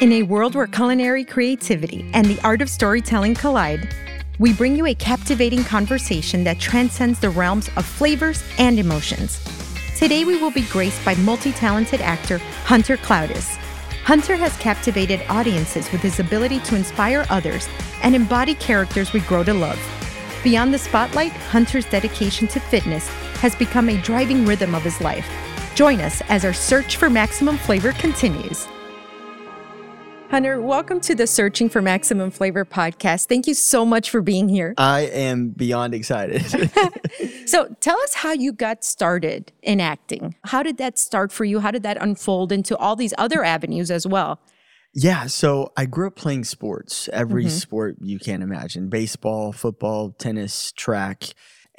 In a world where culinary creativity and the art of storytelling collide, we bring you a captivating conversation that transcends the realms of flavors and emotions. Today, we will be graced by multi talented actor Hunter Clowdus. Hunter has captivated audiences with his ability to inspire others and embody characters we grow to love. Beyond the spotlight, Hunter's dedication to fitness has become a driving rhythm of his life. Join us as our search for maximum flavor continues. Hunter, welcome to the Searching for Maximum Flavor podcast. Thank you so much for being here. I am beyond excited. so, tell us how you got started in acting. How did that start for you? How did that unfold into all these other avenues as well? Yeah, so I grew up playing sports, every mm-hmm. sport you can imagine baseball, football, tennis, track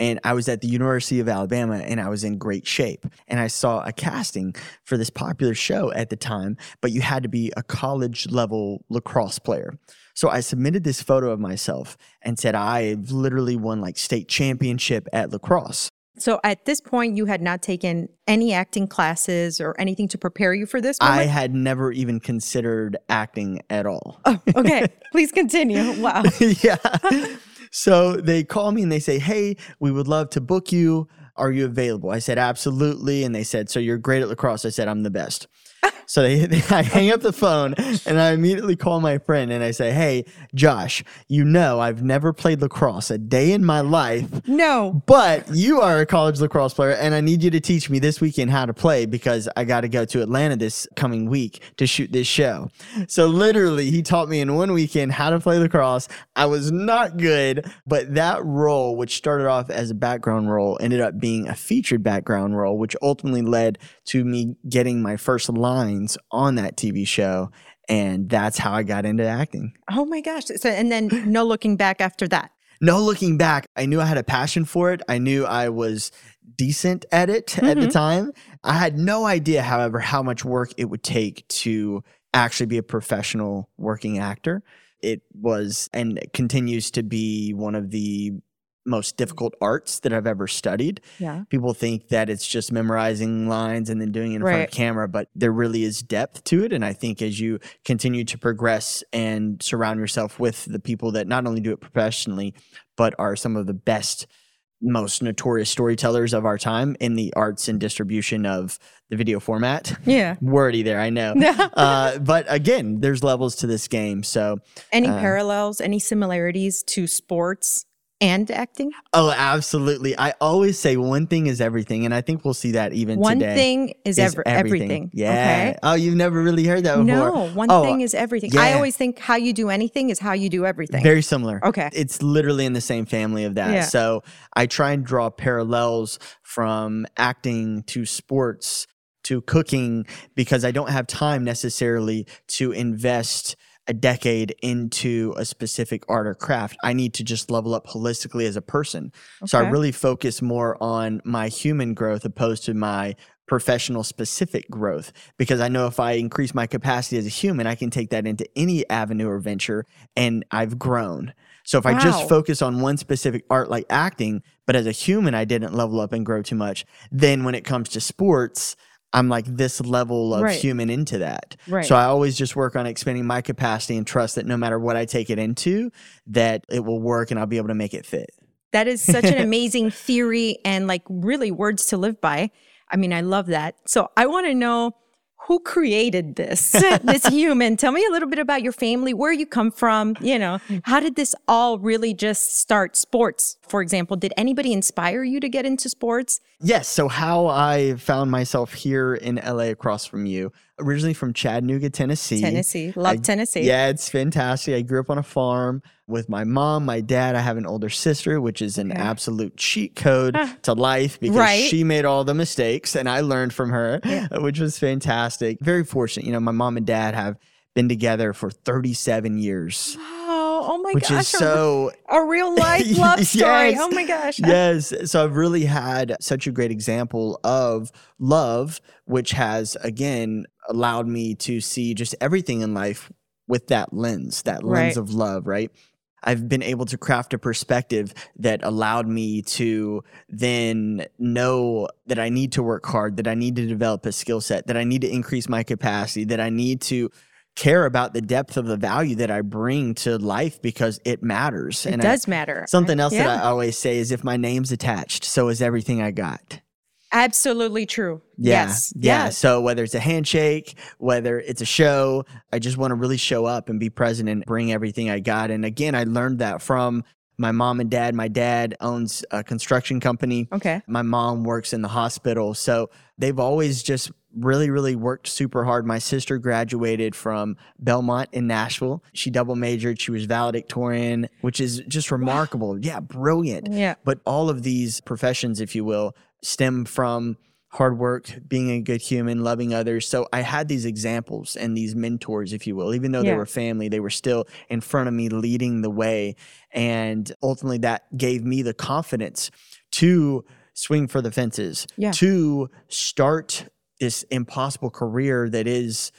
and I was at the University of Alabama and I was in great shape. And I saw a casting for this popular show at the time, but you had to be a college level lacrosse player. So I submitted this photo of myself and said "I've literally won like state championship at lacrosse. So at this point, you had not taken any acting classes or anything to prepare you for this? Moment? I had never even considered acting at all. Oh, okay. Please continue. Wow. yeah. So they call me and they say, Hey, we would love to book you. Are you available? I said, Absolutely. And they said, So you're great at lacrosse. I said, I'm the best. So they, they, I hang up the phone and I immediately call my friend and I say, Hey, Josh, you know I've never played lacrosse a day in my life. No. But you are a college lacrosse player and I need you to teach me this weekend how to play because I got to go to Atlanta this coming week to shoot this show. So literally, he taught me in one weekend how to play lacrosse. I was not good, but that role, which started off as a background role, ended up being a featured background role, which ultimately led to me getting my first lines on that TV show. And that's how I got into acting. Oh my gosh. So, and then no looking back after that. No looking back. I knew I had a passion for it. I knew I was decent at it mm-hmm. at the mm-hmm. time. I had no idea, however, how much work it would take to actually be a professional working actor. It was and it continues to be one of the most difficult arts that I've ever studied. Yeah. People think that it's just memorizing lines and then doing it in right. front of camera, but there really is depth to it. And I think as you continue to progress and surround yourself with the people that not only do it professionally, but are some of the best, most notorious storytellers of our time in the arts and distribution of the video format. Yeah. Wordy there, I know. uh, but again, there's levels to this game. So, any uh, parallels, any similarities to sports and acting? Oh, absolutely. I always say one thing is everything, and I think we'll see that even one today. One thing is, is ever, everything. everything. Yeah. Okay. Oh, you've never really heard that before. No, one oh, thing is everything. Yeah. I always think how you do anything is how you do everything. Very similar. Okay. It's literally in the same family of that. Yeah. So I try and draw parallels from acting to sports to cooking because I don't have time necessarily to invest – a decade into a specific art or craft. I need to just level up holistically as a person. Okay. So I really focus more on my human growth opposed to my professional specific growth because I know if I increase my capacity as a human, I can take that into any avenue or venture and I've grown. So if wow. I just focus on one specific art like acting, but as a human I didn't level up and grow too much, then when it comes to sports, I'm like this level of right. human into that. Right. So I always just work on expanding my capacity and trust that no matter what I take it into, that it will work and I'll be able to make it fit. That is such an amazing theory and like really words to live by. I mean, I love that. So I want to know who created this this human? Tell me a little bit about your family where you come from you know. Hmm. How did this all really just start sports for example? Did anybody inspire you to get into sports? Yes so how i found myself here in la across from you originally from chattanooga tennessee tennessee love I, tennessee yeah it's fantastic i grew up on a farm with my mom, my dad. I have an older sister, which is an absolute cheat code to life because right. she made all the mistakes and I learned from her, yeah. Uh, which was fantastic. Very fortunate. You know, my mom and dad have been together for 37 years. Oh, oh my gosh. which gosh. is so a real life love story. yes, oh my gosh. yes. So I've really had such a great example of love, which has again allowed me to see just everything in life with that lens, that lens right. of love, right? I've been able to craft a perspective that allowed me to then know that I need to work hard, that I need to develop a skill set, that I need to increase my capacity, that I need to care about the depth of the value that I bring to life because it matters. It and does I, matter. Something else Yeah. that I always say is if my name's attached, so is everything I got. Absolutely true. Yeah. Yes. Yeah. Yes. So whether it's a handshake, whether it's a show, I just want to really show up and be present and bring everything I got. And again, I learned that from my mom and dad. My dad owns a construction company. Okay. My mom works in the hospital. So they've always just really, really worked super hard. My sister graduated from Belmont in Nashville. She double majored. She was valedictorian, which is just remarkable. Yeah, brilliant. Yeah. But all of these professions, if you will, stem from hard work, being a good human, loving others. So I had these examples and these mentors, if you will, even though they were family, they were still in front of me leading the way. And ultimately, that gave me the confidence to swing for the fences, Yeah. to start this impossible career that is.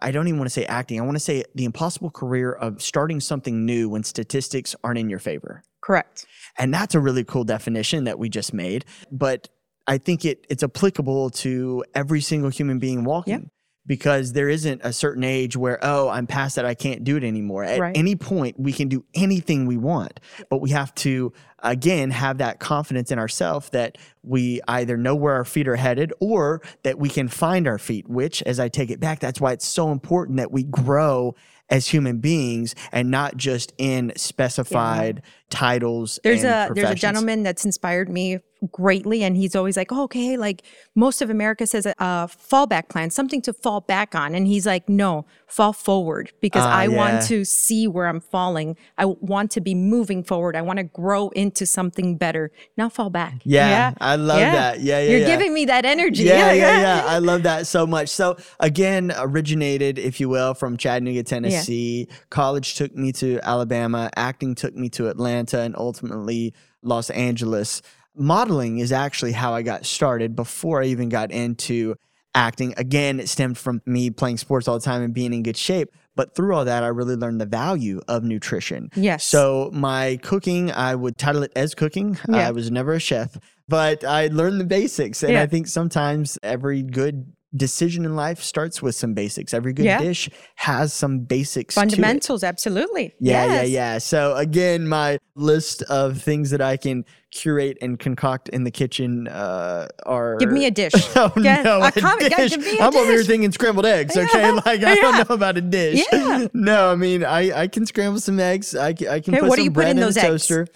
I don't even want to say acting. I want to say the impossible career of starting something new when statistics aren't in your favor. Correct. And that's a really cool definition that we just made. But I think it it's applicable to every single human being walking. Because there isn't a certain age where, oh, I'm past that, I can't do it anymore. At Right. any point, we can do anything we want. But we have to, again, have that confidence in ourselves that we either know where our feet are headed or that we can find our feet, which, as I take it back, that's why it's so important that we grow as human beings and not just in specified titles. There's a there's a gentleman that's inspired me greatly, and he's always like, oh, okay, like most of America says a, a fallback plan, something to fall back on, and he's like, no, fall forward because Ah, I yeah. want to see where I'm falling. I want to be moving forward. I want to grow into something better, not fall back. Yeah, I love that. Yeah, yeah, You're yeah. giving me that energy. Yeah, yeah, yeah. I love that so much. So again, originated, if you will, from Chattanooga, Tennessee. College took me to Alabama. Acting took me to Atlanta, and ultimately Los Angeles. Modeling is actually how I got started before I even got into acting. Again, it stemmed from me playing sports all the time and being in good shape. But through all that, I really learned the value of nutrition. Yes. So my cooking, I would title it as cooking. Yeah. I was never a chef, but I learned the basics. And Yeah. I think sometimes every good decision in life starts with some basics. Every good Yeah. dish has some basics. Fundamentals, absolutely. Yeah, Yes. yeah, yeah. So again, my list of things that I can curate and concoct in the kitchen uh, are. Give me a dish. Oh Yeah, no, a a yeah, dish. give me a I'm over here thinking scrambled eggs. Okay, like I don't know about a dish. Yeah. No, I mean I I can scramble some eggs. I can, I can Okay, put what do some you put bread in in, those a eggs? toaster.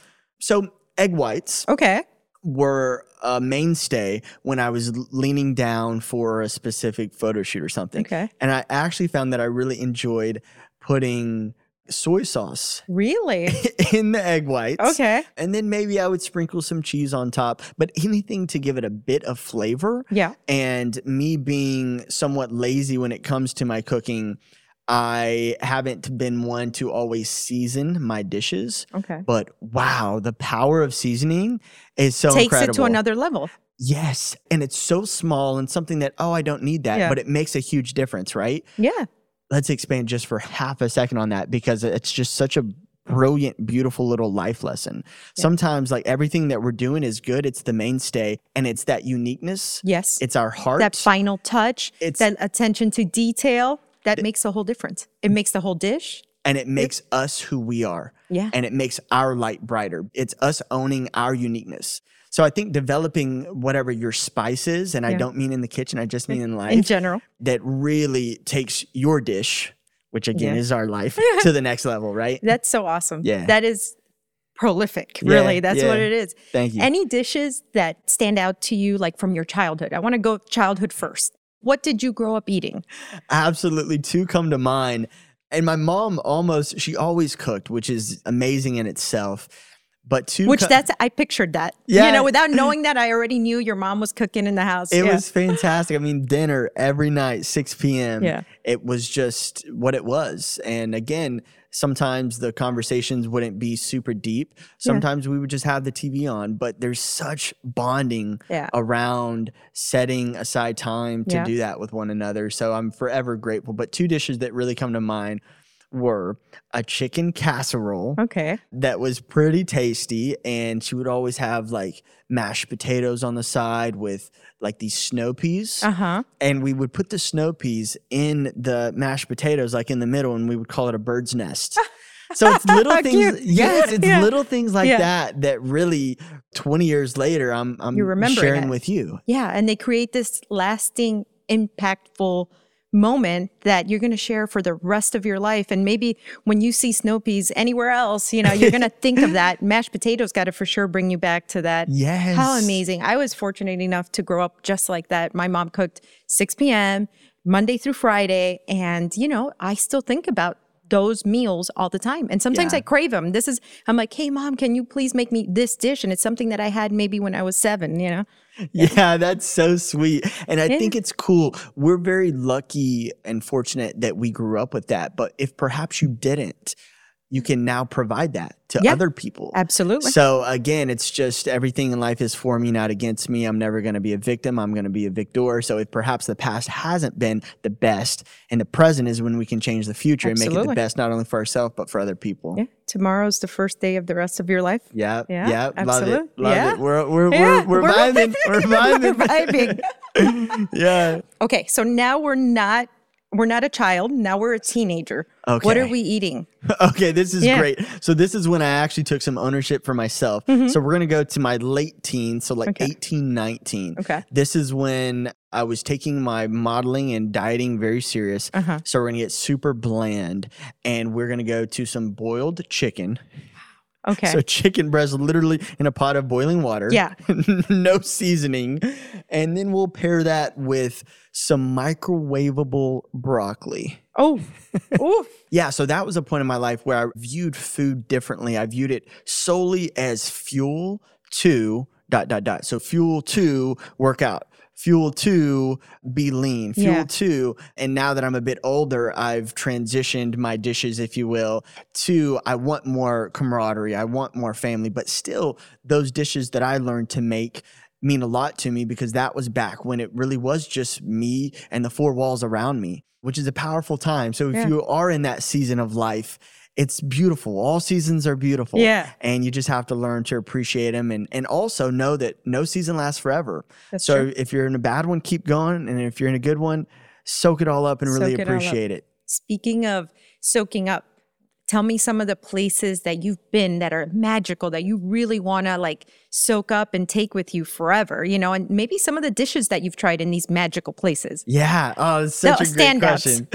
So egg whites Okay. Were a mainstay when I was leaning down for a specific photo shoot or something. Okay. And I actually found that I really enjoyed putting soy sauce Really? in the egg whites. Okay. And then maybe I would sprinkle some cheese on top, but anything to give it a bit of flavor. Yeah. And me being somewhat lazy when it comes to my cooking, I haven't been one to always season my dishes. Okay. But wow, the power of seasoning is so Takes incredible. it to another level. Yes. And it's so small and something that, oh, I don't need that, Yeah. but it makes a huge difference, right? Yeah. Let's expand just for half a second on that because it's just such a brilliant, beautiful little life lesson. Sometimes, like everything that we're doing is good, it's the mainstay, and it's that uniqueness, Yes. it's our heart. that final touch, It's- that attention to detail, that makes a whole difference. It makes the whole dish. and it makes us who we are. Yeah. And it makes our light brighter. It's us owning our uniqueness. So I think developing whatever your spice is, and I don't mean in the kitchen, I just mean in life. In general. that really takes your dish, which again Yeah. is our life, to the next level, right? That's so awesome. Yeah. That is prolific, Yeah, really. That's what it is. Thank you. Any dishes that stand out to you, like from your childhood? I want to go childhood first. What did you grow up eating? Absolutely, two come to mind. And my mom almost, she always cooked, which is amazing in itself. But two, Which co- that's I pictured that. Yeah. You know, without knowing that, I already knew your mom was cooking in the house. it yeah. was fantastic. I mean, dinner every night, 6 p.m. Yeah. It was just what it was. And again, sometimes the conversations wouldn't be super deep. Sometimes we would just have the TV on, but there's such bonding Yeah. around setting aside time to Yeah. do that with one another. So I'm forever grateful. But two dishes that really come to mind were a chicken casserole Okay. that was pretty tasty. And she would always have like mashed potatoes on the side with like these snow peas. Uh huh. And we would put the snow peas in the mashed potatoes, like in the middle, and we would call it a bird's nest. So it's little things. Yes, it's Yeah. little things like Yeah. that that really, twenty years later, I'm I'm sharing it. with you. Yeah. And they create this lasting, impactful moment that you're going to share for the rest of your life. And maybe when you see snow peas anywhere else, you know, you're going to think of that. Mashed potatoes got to for sure bring you back to that. Yes. How amazing. I was fortunate enough to grow up just like that. My mom cooked 6 p.m., Monday through Friday. And, you know, I still think about those meals all the time. And sometimes Yeah. I crave them. This is, I'm like, hey, mom, can you please make me this dish? And it's something that I had maybe when I was seven, you know? Yeah, that's so sweet. And I Yeah. think it's cool. We're very lucky and fortunate that we grew up with that. But if perhaps you didn't, you can now provide that to Yeah. other people. Absolutely. So again, it's just everything in life is for me, not against me. I'm never going to be a victim. I'm going to be a victor. So if perhaps the past hasn't been the best and the present is when we can change the future and make it the best, not only for ourselves, but for other people. Yeah. Tomorrow's the first day of the rest of your life. Yeah, Yeah, yeah, love it, love yeah. it. We're we're Yeah, we're, we're, we're- vibing, we're vibing, We're vibing. yeah. Okay, so now we're not we're not a child. Now we're a teenager. okay What are we eating? Okay, this is Yeah. great. So this is when I actually took some ownership for myself. So we're gonna go to my late teens, so like Mm-hmm. Okay. 18, 19. Okay. This is when I was taking my modeling and dieting very serious. Uh-huh. So we're gonna get super bland, and we're gonna go to some boiled chicken. Okay. So chicken breast, literally in a pot of boiling water. Yeah. no seasoning, and then we'll pair that with some microwavable broccoli. oh. Ooh. Yeah, so that was a point in my life where I viewed food differently. I viewed it solely as fuel to dot dot dot. So fuel to work out, fuel to be lean, fuel Yeah. to and now that I'm a bit older, I've transitioned my dishes if you will to I want more camaraderie, I want more family, but still those dishes that I learned to make mean a lot to me because that was back when it really was just me and the four walls around me, which is a powerful time. So if Yeah. you are in that season of life, it's beautiful. All seasons are beautiful. Yeah. And you just have to learn to appreciate them and, and also know that no season lasts forever. That's so true. if you're in a bad one, keep going. And if you're in a good one, soak it all up and really Soak it appreciate it. Speaking of soaking up, tell me some of the places that you've been that are magical that you really want to like soak up and take with you forever, you know, and maybe some of the dishes that you've tried in these magical places. Yeah. Oh, such No, a great question.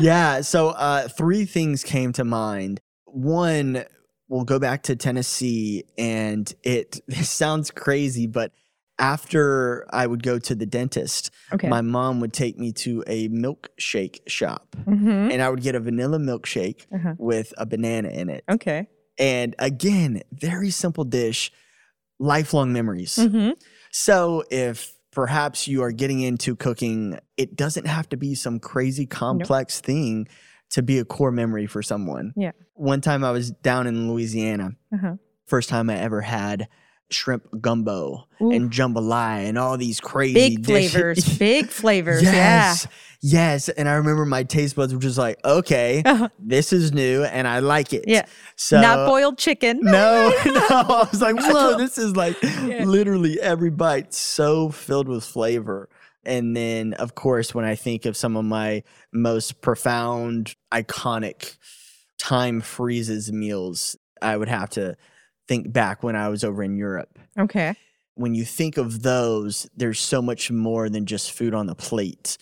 yeah. So uh, three things came to mind. One, we'll go back to Tennessee, and it this sounds crazy, but after I would go to the dentist, Okay. my mom would take me to a milkshake shop, mm-hmm. and I would get a vanilla milkshake Uh-huh. with a banana in it. Okay. And again, very simple dish, lifelong memories. Mm-hmm. So if perhaps you are getting into cooking, it doesn't have to be some crazy complex thing to be a core memory for someone. Yeah. One time I was down in Louisiana, Uh-huh. first time I ever had shrimp gumbo Ooh. and jambalaya and all these crazy Big dishes. flavors, big flavors. Yes. Yes. And I remember my taste buds were just like, okay, Yeah. Uh-huh. this is new and I like it. Yeah. So Not boiled chicken. no, no. I was like, whoa, this is like literally every bite so filled with flavor. And then, of course, when I think of some of my most profound, iconic time freezes meals, I would have to think back when I was over in Europe. Okay. When you think of those, there's so much more than just food on the plate.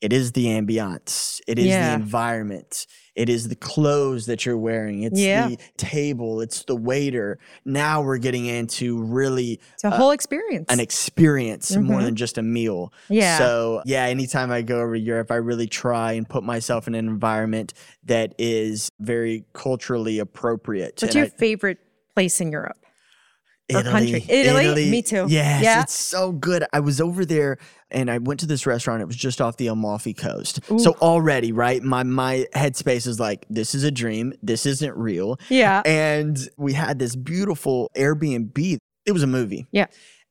It is the ambiance, it is Yeah. the environment, it is the clothes that you're wearing, it's Yeah. the table, it's the waiter. Now we're getting into really It's a whole experience. an experience more Mhm. than just a meal. yeah. So, yeah, anytime I go over to Europe, I really try and put myself in an environment that is very culturally appropriate. What's And your I- favorite place in Europe? or Italy, country? Italy? Me too. Yes, Yeah. it's so good. I was over there and I went to this restaurant. It was just off the Amalfi Coast. So already, right, my my headspace is like, this is a dream. This isn't real. Yeah. And we had this beautiful Airbnb. It was a movie. Yeah.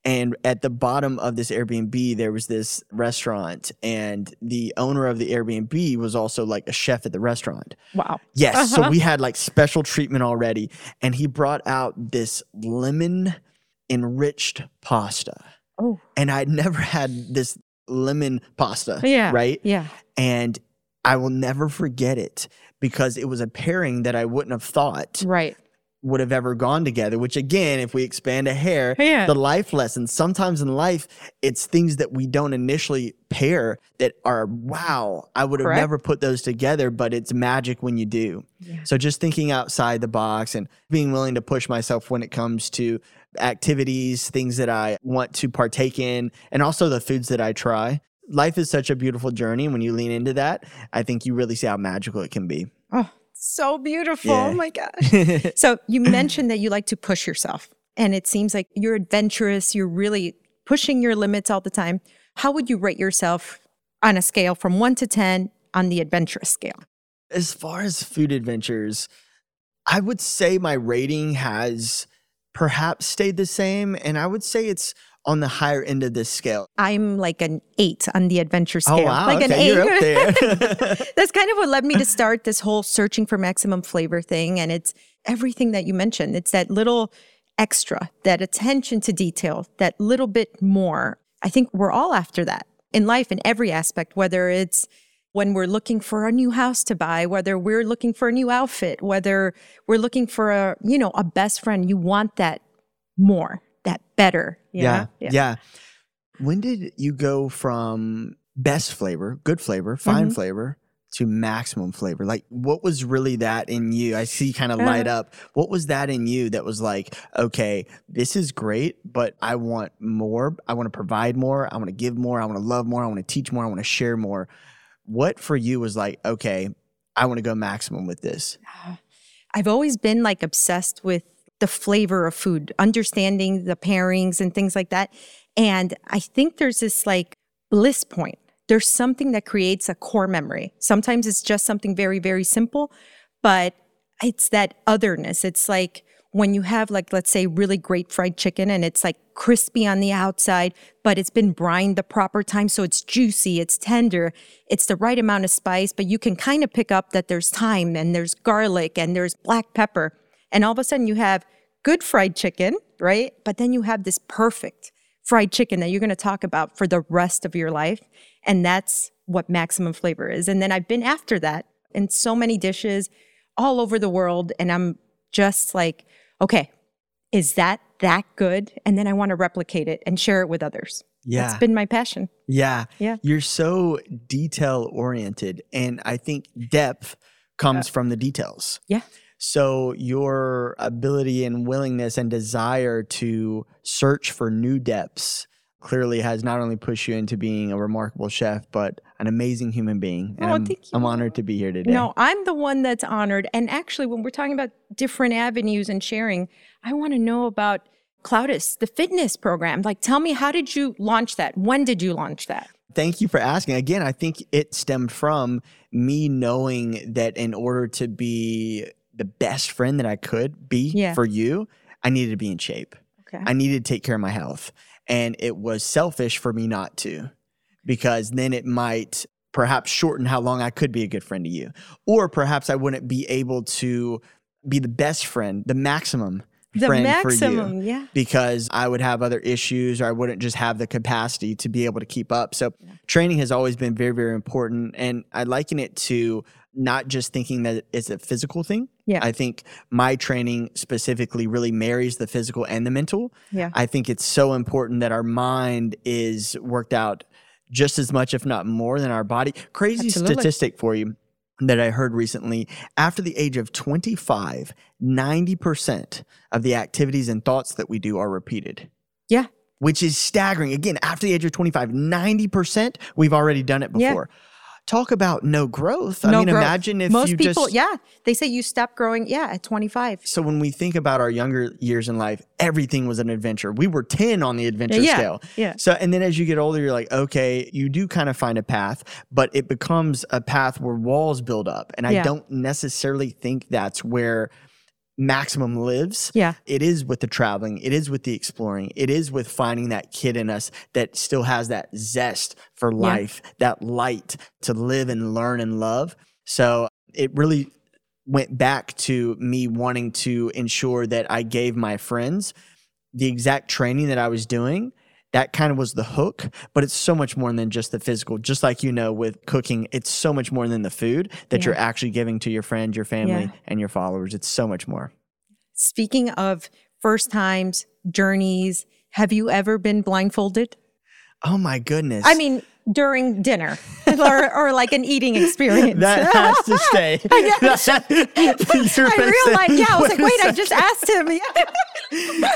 And at the bottom of this Airbnb, there was this restaurant, and the owner of the Airbnb was also like a chef at the restaurant. Wow. Yes. Uh-huh. So we had like special treatment already. And he brought out this lemon enriched pasta. Oh. And I'd never had this lemon pasta. Yeah. Right. Yeah. And I will never forget it because it was a pairing that I wouldn't have thought Right. Would have ever gone together. Which, again, if we expand a hair, oh, Yeah. the life lessons, sometimes in life, it's things that we don't initially pair that are, wow, I would have Correct. never put those together, but it's magic when you do. Yeah. So just thinking outside the box and being willing to push myself when it comes to activities, things that I want to partake in, and also the foods that I try. Life is such a beautiful journey. And when you lean into that, I think you really see how magical it can be. Oh, so beautiful. Oh yeah. Oh my gosh. so you mentioned that you like to push yourself, and it seems like you're adventurous. You're really pushing your limits all the time. How would you rate yourself on a scale from one to 10 on the adventurous scale? as far as food adventures, I would say my rating has perhaps stayed the same. And I would say it's on the higher end of this scale. I'm like an eight on the adventure oh, scale. Oh, wow. Like an eight. You're up there. That's kind of what led me to start this whole searching for maximum flavor thing. And it's everything that you mentioned. It's that little extra, that attention to detail, that little bit more. I think we're all after that in life in every aspect, whether it's when we're looking for a new house to buy, whether we're looking for a new outfit, whether we're looking for a, you know, a best friend, you want that more, that better. you yeah, yeah. When did you go from best flavor, good flavor, fine Mhm. flavor to maximum flavor? Like, what was really that in you? I see you kind of light Uh-huh. up. What was that in you that was like, okay, this is great, but I want more. I want to provide more. I want to give more. I want to love more. I want to teach more. I want to share more. What for you was like, okay, I want to go maximum with this? I've always been like obsessed with the flavor of food, understanding the pairings and things like that. And I think there's this like bliss point. There's something that creates a core memory. Sometimes it's just something very, very simple, but it's that otherness. It's like when you have like let's say really great fried chicken and it's like crispy on the outside but it's been brined the proper time so it's juicy it's tender it's the right amount of spice but you can kind of pick up that there's thyme and there's garlic and there's black pepper and all of a sudden you have good fried chicken right but then you have this perfect fried chicken that you're going to talk about for the rest of your life and that's what maximum flavor is and then i've been after that in so many dishes all over the world and i'm just like okay, is that that good? And then I want to replicate it and share it with others. Yeah. That's been my passion. Yeah. Yeah. You're so detail oriented. And I think depth comes uh, from the details. Yeah. So your ability and willingness and desire to search for new depths clearly has not only pushed you into being a remarkable chef, but an amazing human being. And Oh, I'm, thank you. I'm honored to be here today. No, I'm the one that's honored. And actually, when we're talking about different avenues and sharing, I want to know about Clowdus, the fitness program. Like, tell me, how did you launch that? When did you launch that? Thank you for asking. Again, I think it stemmed from me knowing that in order to be the best friend that I could be Yeah. for you, I needed to be in shape. Okay. I needed to take care of my health. And it was selfish for me not to, because then it might perhaps shorten how long I could be a good friend to you. Or perhaps I wouldn't be able to be the best friend, the maximum the friend for you maximum, yeah. because I would have other issues or I wouldn't just have the capacity to be able to keep up. So training has always been very, very important. And I liken it to not just thinking that it's a physical thing. Yeah. I think my training specifically really marries the physical and the mental. Yeah. I think it's so important that our mind is worked out just as much, if not more, than our body. Crazy Absolutely. statistic for you that I heard recently. After the age of 25, 90% of the activities and thoughts that we do are repeated. Yeah. Which is staggering. Again, after the age of 25, 90% we've already done it before. Yeah. Talk about no growth. I mean, growth. imagine if Most you people, just yeah, they say you stop growing, yeah, at 25. so when we think about our younger years in life, everything was an adventure. We were 10 on the adventure Yeah, scale. yeah. So and then as you get older, you're like, okay, you do kind of find a path, but it becomes a path where walls build up. And I Yeah. don't necessarily think that's where maximum lives. Yeah. It is with the traveling, it is with the exploring, it is with finding that kid in us that still has that zest for life, that light to live and learn and love. So it really went back to me wanting to ensure that I gave my friends the exact training that I was doing that kind of was the hook but it's so much more than just the physical just like you know with cooking it's so much more than the food that Yeah. you're actually giving to your friend, your family Yeah. and your followers it's so much more Speaking of first times, journeys, have you ever been blindfolded? oh my goodness I mean, during dinner or, or like an eating experience. that has to stay I realized, yeah, I was like, wait, I just asked him.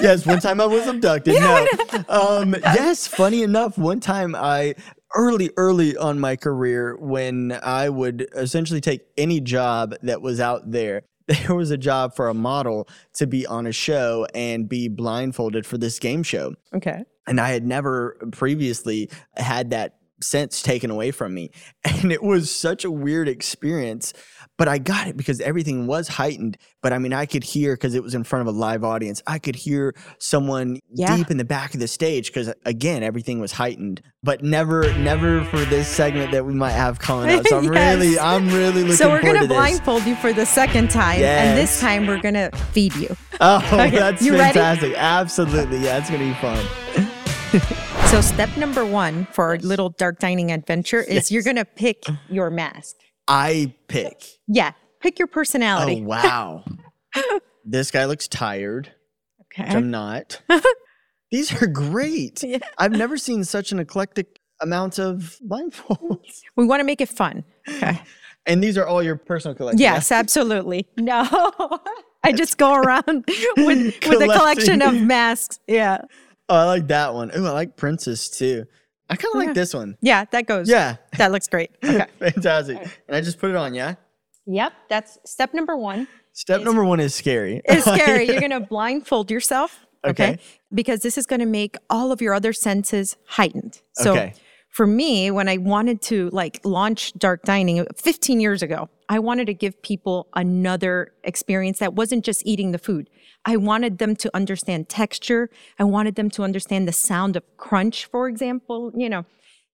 yes, one time I was abducted. no. Um, yes, funny enough, one time I early, early on my career, when I would essentially take any job that was out there. There was a job for a model to be on a show and be blindfolded for this game show. Okay. And I had never previously had that sense taken away from me. And it was such a weird experience, but I got it because everything was heightened. But I mean, I could hear because it was in front of a live audience, I could hear someone Yeah. deep in the back of the stage because, again, everything was heightened. But never, never for this segment that we might have coming up. So I'm Yes. really, I'm really looking So we're going to blindfold you for the second time. And this time we're going to feed you. Oh, Okay, that's you ready? fantastic. Absolutely. Yeah, it's going to be fun. So step number one for our little dark dining adventure is you're going to pick your mask. I pick. Yeah. Pick your personality. Oh, wow. this guy looks tired. Okay. I'm not. These are great. Yeah. I've never seen such an eclectic amount of blindfolds. We want to make it fun. Okay. And these are all your personal collection. Yes, absolutely. No. I just go around with, with a collection of masks. Yeah. Oh, I like that one. Oh, I like Princess too. I kind of Yeah. like this one. Yeah, that goes. Yeah. That looks great. Okay. Fantastic. And I just put it on, yeah? yep. That's step number one. Step number one is scary. It's scary. You're going to blindfold yourself. Okay? Okay. Because this is going to make all of your other senses heightened. So Okay. For me, when I wanted to like launch dark dining 15 years ago, I wanted to give people another experience that wasn't just eating the food. I wanted them to understand texture. I wanted them to understand the sound of crunch, for example, you know,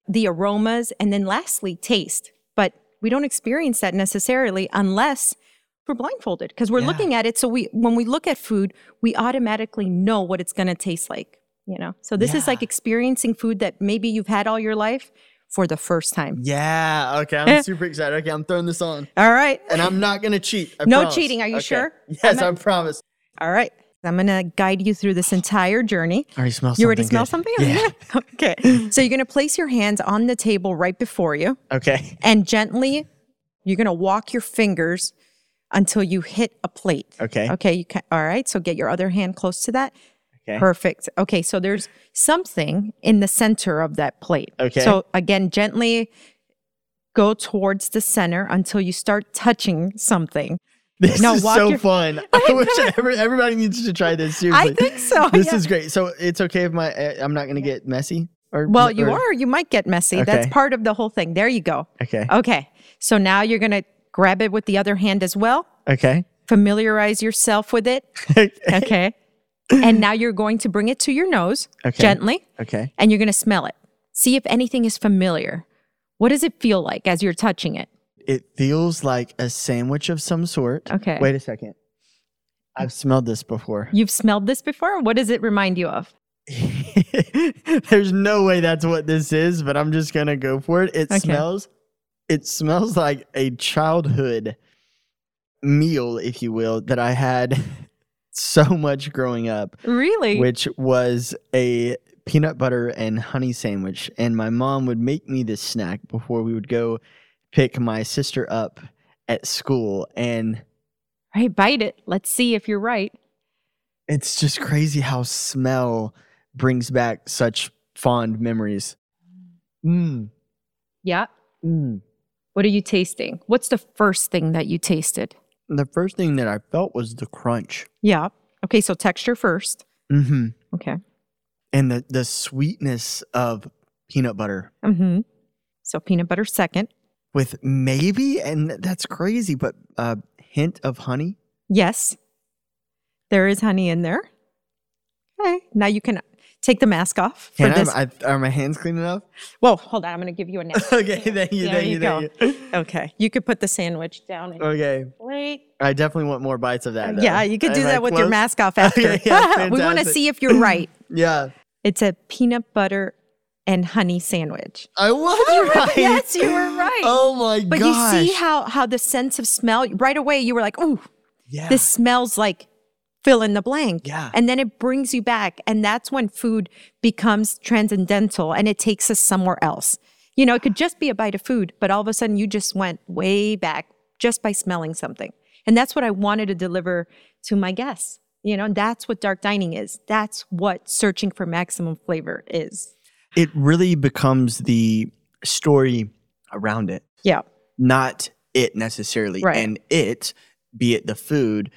the aromas, and then lastly, taste. But we don't experience that necessarily unless we're blindfolded because we're Yeah. looking at it. So we, when we look at food, we automatically know what it's going to taste like. You know, so this is like experiencing food that maybe you've had all your life for the first time. Yeah. Okay. I'm super excited. Okay. I'm throwing this on. All right, And I'm not going to cheat. I No promise. cheating. Are you Okay. sure? Yes, I'm promise. all right. I'm going to guide you through this entire journey. I already smell something. You already smell good. something? Yeah. okay. So you're going to place your hands on the table right before you Okay. and gently, you're going to walk your fingers until you hit a plate. Okay. Okay. You can, all right. So get your other hand close to that. Okay. Perfect. Okay, so there's something in the center of that plate. Okay. So again, gently go towards the center until you start touching something. This No, is so your- fun. I wish every, everybody needs to try this. Seriously. I think so. This yeah. is great. So it's okay if my uh, I'm not going to get messy. Or well, you or- are. You might get messy. That's part of the whole thing. There you go. Okay. Okay. So now you're going to grab it with the other hand as well. Okay. Familiarize yourself with it. Okay. And now you're going to bring it to your nose Okay. gently okay. and you're going to smell it. See if anything is familiar. What does it feel like as you're touching it? It feels like a sandwich of some sort. Okay. Wait a second. I've smelled this before. You've smelled this before? What does it remind you of? There's no way that's what this is, but I'm just gonna go for it. It Okay. smells. It smells like a childhood meal, if you will, that I had so much growing up, Really? which was a peanut butter and honey sandwich. And my mom would make me this snack before we would go pick my sister up at school. And right, bite it. Let's see if you're right. it's just crazy how smell brings back such fond memories. Mm. Yeah. Mm. What are you tasting? What's the first thing that you tasted? The first thing that I felt was the crunch. Yeah. Okay, so texture first. Mm-hmm. Okay. And the, the sweetness of peanut butter Mm-hmm. So peanut butter second. with maybe, and that's crazy, but a hint of honey. Yes. There is honey in there. Okay. Now you can take the mask off. Can I, I, are my hands clean enough? Whoa, hold on. I'm going to give you a napkin. okay, thank you, There thank you you, go. thank you. Okay. You could put the sandwich down Okay, wait. I definitely want more bites of that. though. Yeah, you could do Am I that with your mask off after. Okay, yeah, we want to see if you're right. Yeah, It's a peanut butter and honey sandwich. I was right. Yes, you were right. Oh my god! but gosh! you see how how the sense of smell right away you were like, "Oh, yeah. this smells like fill in the blank." Yeah. And then it brings you back and that's when food becomes transcendental and it takes us somewhere else. You know, it could just be a bite of food, but all of a sudden you just went way back just by smelling something. And that's what I wanted to deliver to my guests. You know, and that's what dark dining is. That's what searching for maximum flavor is. it really becomes the story around it, Yeah. not it necessarily. Right. And it, be it the food,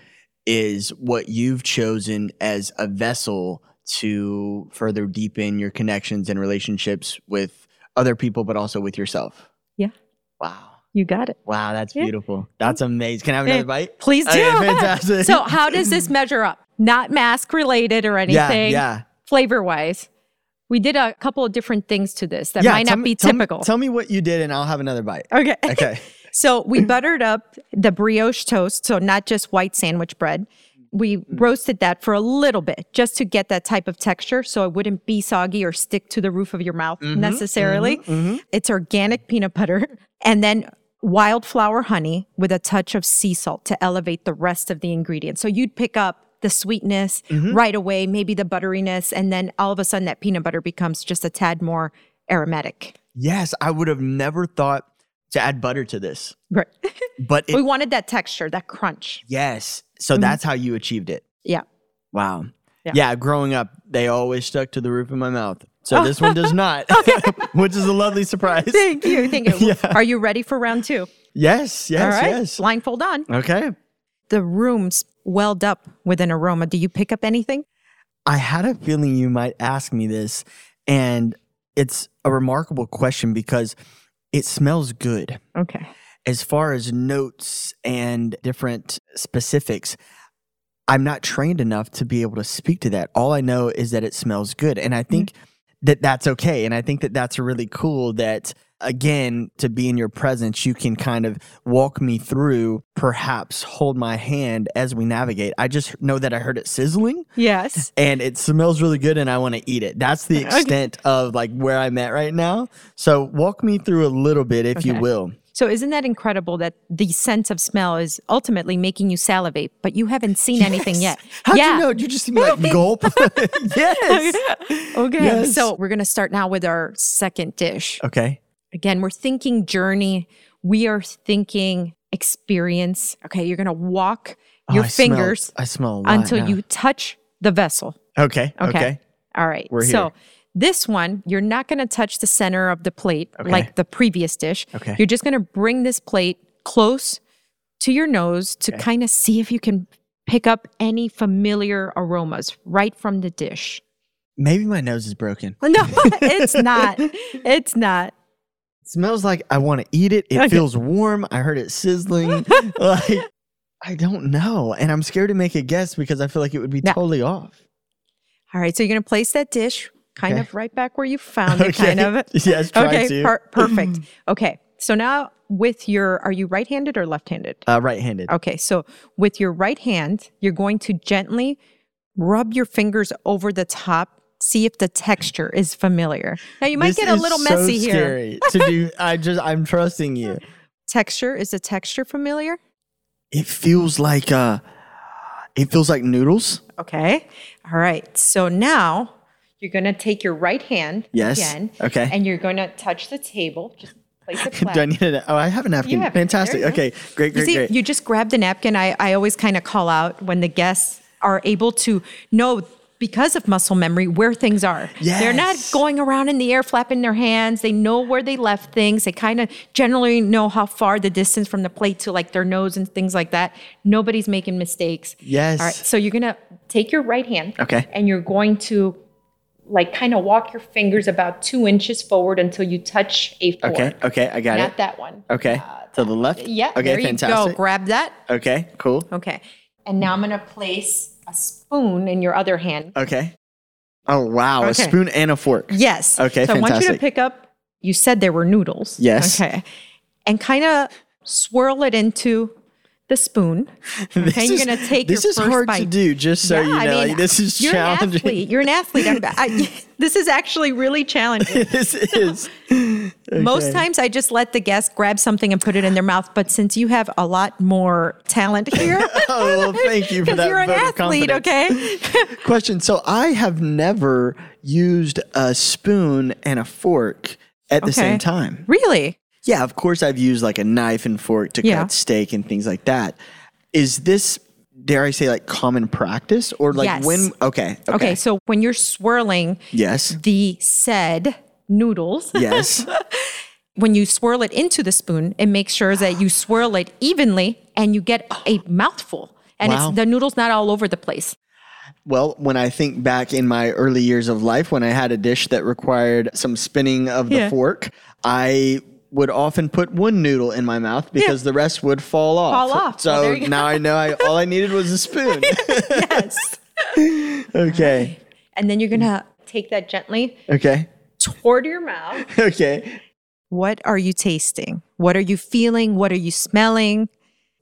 is what you've chosen as a vessel to further deepen your connections and relationships with other people, but also with yourself. Yeah. Wow. You got it. Wow, that's Yeah. beautiful. That's amazing. Can I have Yeah. another bite? Please do. Okay, fantastic. so, how does this measure up? Not mask related or anything, yeah. yeah. flavor wise. We did a couple of different things to this that might not me- be tell me- typical. Tell me what you did, and I'll have another bite. okay. Okay. so, we buttered up the brioche toast, so not just white sandwich bread. We Mm. roasted that for a little bit just to get that type of texture so it wouldn't be soggy or stick to the roof of your mouth Mm-hmm, necessarily. It's organic peanut butter and then wildflower honey with a touch of sea salt to elevate the rest of the ingredients. So you'd pick up the sweetness Mm-hmm. right away, maybe the butteriness, and then all of a sudden that peanut butter becomes just a tad more aromatic. Yes, I would have never thought to add butter to this, Right. but it, we wanted that texture, that crunch. yes. So mm-hmm. that's how you achieved it. Yeah. Wow. Yeah. Yeah. growing up, they always stuck to the roof of my mouth. So oh. this one does not, which is a lovely surprise. Thank you. Thank you. Yeah. Are you ready for round two? Yes, yes, all right. yes. Blindfold on. Okay. The rooms welled up with an aroma. Do you pick up anything? I had a feeling you might ask me this, and it's a remarkable question because it smells good. Okay. as far as notes and different specifics, I'm not trained enough to be able to speak to that. All I know is that it smells good. And I mm-hmm. think that that's okay. And I think that that's really cool that, again, to be in your presence, you can kind of walk me through, perhaps hold my hand as we navigate. I just know that I heard it sizzling Yes. and it smells really good and I want to eat it. That's the extent of like where I'm at right now. So walk me through a little bit, if you will. So isn't that incredible that the sense of smell is ultimately making you salivate, but you haven't seen anything yet? How'd yeah. you know? You just see me like gulp. yes. Okay. Yes. So we're going to start now with our second dish. Okay. Again, we're thinking journey. We are thinking experience. Okay. You're going to walk Oh, your I smell- fingers I smell a lot until now. you touch the vessel. Okay. Okay. Okay. All right. We're here. So this one, you're not going to touch the center of the plate Okay. like the previous dish. Okay. You're just going to bring this plate close to your nose to Okay. kind of see if you can pick up any familiar aromas right from the dish. Maybe my nose is broken. No, it's not. It's not. Smells like I want to eat it. It Okay. feels warm. I heard it sizzling. like I don't know, and I'm scared to make a guess because I feel like it would be totally off. All right. So you're going to place that dish kind Okay. of right back where you found it, kind of. yes. Try Okay. to. per- perfect. Okay. So now with your, are you right handed or left handed? uh, right-handed. Okay, so with your right hand, you're going to gently rub your fingers over the top, see if the texture is familiar. Now you might This get a little so messy here. to do. I just I'm trusting you. Texture is the texture familiar? It feels like uh, it feels like noodles. Okay. All right. So now you're going to take your right hand Yes. again. Okay. And you're going to touch the table. Just place. Do I need a? Oh, I have a napkin. have. Fantastic. You. Okay, great, You great, see, great. you just grab the napkin. I, I always kind of call out when the guests are able to know because of muscle memory where things are. They're not going around in the air flapping their hands. They know where they left things. They kind of generally know how far the distance from the plate to like their nose and things like that. Nobody's making mistakes. Yes. All right. So you're going to take your right hand. Okay. And you're going to like kind of walk your fingers about two inches forward until you touch a fork. Okay, okay, I got Not it. Not that one. Okay, uh, to the left. Yeah. Okay, there you fantastic. go. Grab that. Okay, cool. Okay. And now I'm going to place a spoon in your other hand. Okay. Oh wow, a spoon and a fork. Yes. Okay, So I want you to pick up, you said there were noodles. Yes. Okay. And kind of swirl it into the spoon. Okay. You're going to take This your is first hard bite. to do. Just so Yeah, you I know, mean, like, this is you're challenging. An athlete. You're an athlete. I, this is actually really challenging. this is Most times I just let the guest grab something and put it in their mouth. But since you have a lot more talent here, Oh well, thank you for that. you're an athlete, okay? Question. So I have never used a spoon and a fork at the Okay. same time. really? Yeah, of course I've used like a knife and fork to Yeah. cut steak and things like that. Is this dare I say like common practice or like Yes. when okay, okay. Okay. So when you're swirling yes. the said noodles, Yes. when you swirl it into the spoon, it makes sure that you swirl it evenly and you get a mouthful. And Wow. it's the noodles not all over the place. Well, when I think back in my early years of life, when I had a dish that required some spinning of the Yeah. fork, I would often put one noodle in my mouth because the rest would fall off. Fall off. So Well, there you go. now I know I, all I needed was a spoon. Yes. okay. and then you're going to take that gently Okay. toward your mouth. Okay. What are you tasting? What are you feeling? What are you smelling?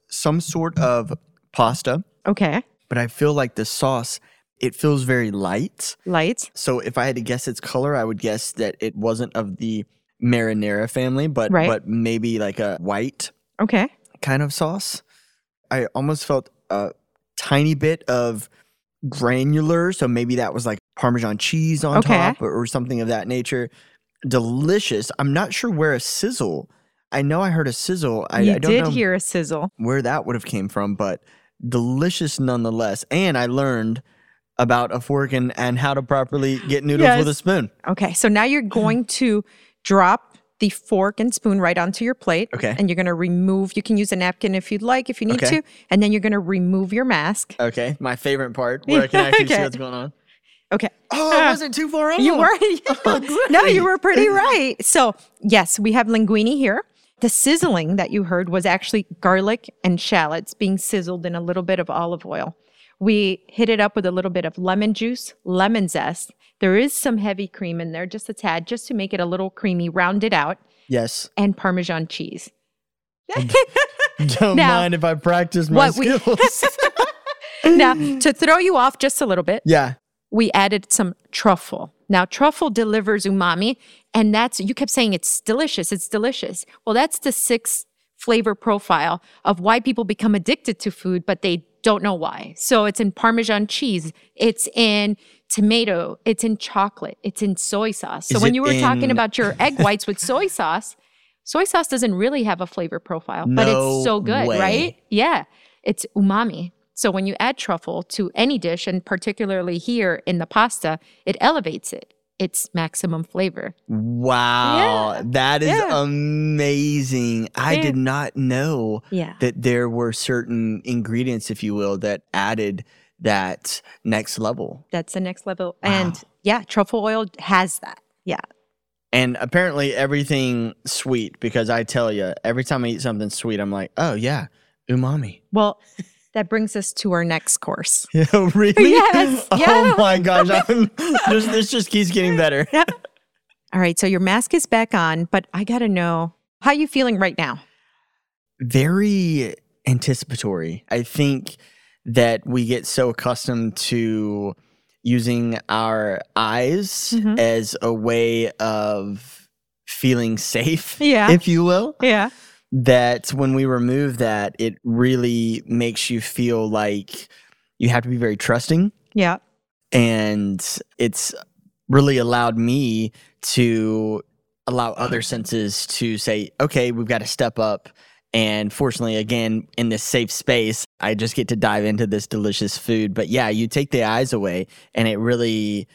Some sort of pasta, Okay. but I feel like the sauce, it feels very light. Light. So if I had to guess its color, I would guess that it wasn't of the marinara family, but Right. but maybe like a white Okay. kind of sauce. I almost felt a tiny bit of granular, so maybe that was like Parmesan cheese on Okay. top or, or something of that nature. Delicious. I'm not sure where a sizzle. I know I heard a sizzle. I, you I did hear a sizzle. where that would have came from, but delicious nonetheless. And I learned about a fork and, and how to properly get noodles with a spoon. Okay. So now you're going to drop the fork and spoon right onto your plate. Okay. And you're going to remove, you can use a napkin if you'd like, if you need Okay. to. And then you're going to remove your mask. Okay, my favorite part where I can actually see what's going on. Okay. Oh, I ah. wasn't too far off. You were. Oh, no, you were pretty right. So, yes, we have linguine here. The sizzling that you heard was actually garlic and shallots being sizzled in a little bit of olive oil. We hit it up with a little bit of lemon juice, lemon zest. There is some heavy cream in there, just a tad, just to make it a little creamy, round it out, Yes. and Parmesan cheese. Don't Now, mind if I practice my what we- skills. now, to throw you off just a little bit, yeah. we added some truffle. Now, truffle delivers umami, and that's, you kept saying it's delicious, it's delicious. Well, that's the sixth flavor profile of why people become addicted to food, but they don't know why. So it's in Parmesan cheese, it's in tomato, it's in chocolate, it's in soy sauce. So Is when you were talking about your egg whites with soy sauce, soy sauce doesn't really have a flavor profile, but it's so good, way. right? Yeah, it's umami. So when you add truffle to any dish, and particularly here in the pasta, it elevates it. It's maximum flavor. Wow. Yeah. That is Yeah. amazing. I Yeah. did not know that there were certain ingredients, if you will, that added that next level. That's the next level. And yeah, truffle oil has that. Yeah. And apparently everything sweet, because I tell you, every time I eat something sweet, I'm like, oh, yeah, umami. Well, that brings us to our next course. Yeah, really? Yes, Oh yeah. my gosh. I'm, this, this just keeps getting better. All right. So your mask is back on, but I got to know how you feeling right now? very anticipatory. I think that we get so accustomed to using our eyes Mhm. as a way of feeling safe, Yeah. if you will, Yeah. That when we remove that, it really makes you feel like you have to be very trusting. Yeah. And it's really allowed me to allow other senses to say, okay, we've got to step up. And fortunately, again, in this safe space, I just get to dive into this delicious food. But yeah, you take the eyes away, and it really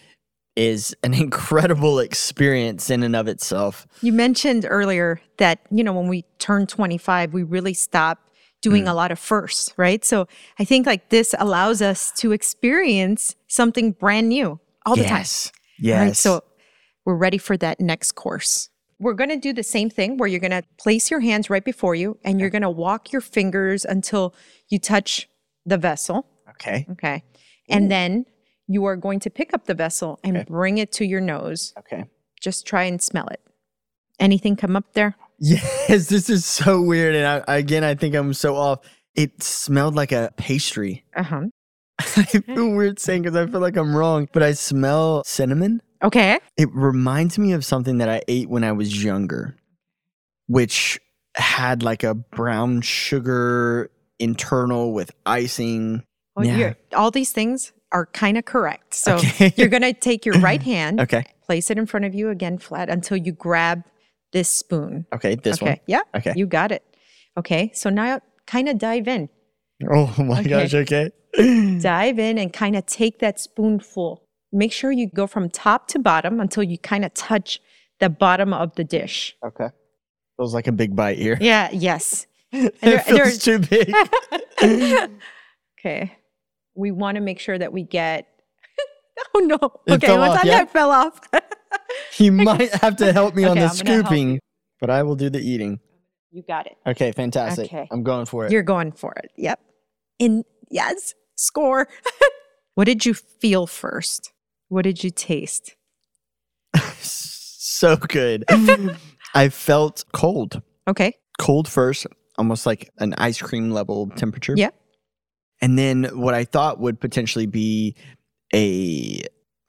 is an incredible experience in and of itself. You mentioned earlier that, you know, when we turn 25, we really stop doing mm. a lot of firsts, right? So I think like this allows us to experience something brand new all the time. yes. All Yes. right, so we're ready for that next course. We're going to do the same thing where you're going to place your hands right before you and you're going to walk your fingers until you touch the vessel. Okay. Okay. And then you are going to pick up the vessel and Okay. bring it to your nose. Okay. Just try and smell it. Anything come up there? Yes, this is so weird. And I, again, I think I'm so off. It smelled like a pastry. Uh huh. I feel weird saying because I feel like I'm wrong, but I smell cinnamon. Okay. It reminds me of something that I ate when I was younger, which had like a brown sugar internal with icing. Well, Yeah. all these things are kind of correct. So Okay. you're going to take your right hand, Okay. place it in front of you again flat until you grab this spoon. Okay. This one. okay. Yeah. Okay. You got it. Okay. So now kind of dive in. Oh my Okay. gosh. Okay. Dive in and kind of take that spoonful. Make sure you go from top to bottom until you kind of touch the bottom of the dish. okay. Feels like a big bite here. Yeah. Yes. it there- feels too big. okay. We want to make sure that we get. oh no. It Okay. One off, time yeah? that fell off. you might have to help me on the I'm scooping, but I will do the eating. you got it. Okay. Fantastic. Okay. I'm going for it. You're going for it. Yep. In yes, score. what did you feel first? What did you taste? so good. I felt cold. Okay. Cold first, almost like an ice cream level temperature. Yeah. And then what I thought would potentially be a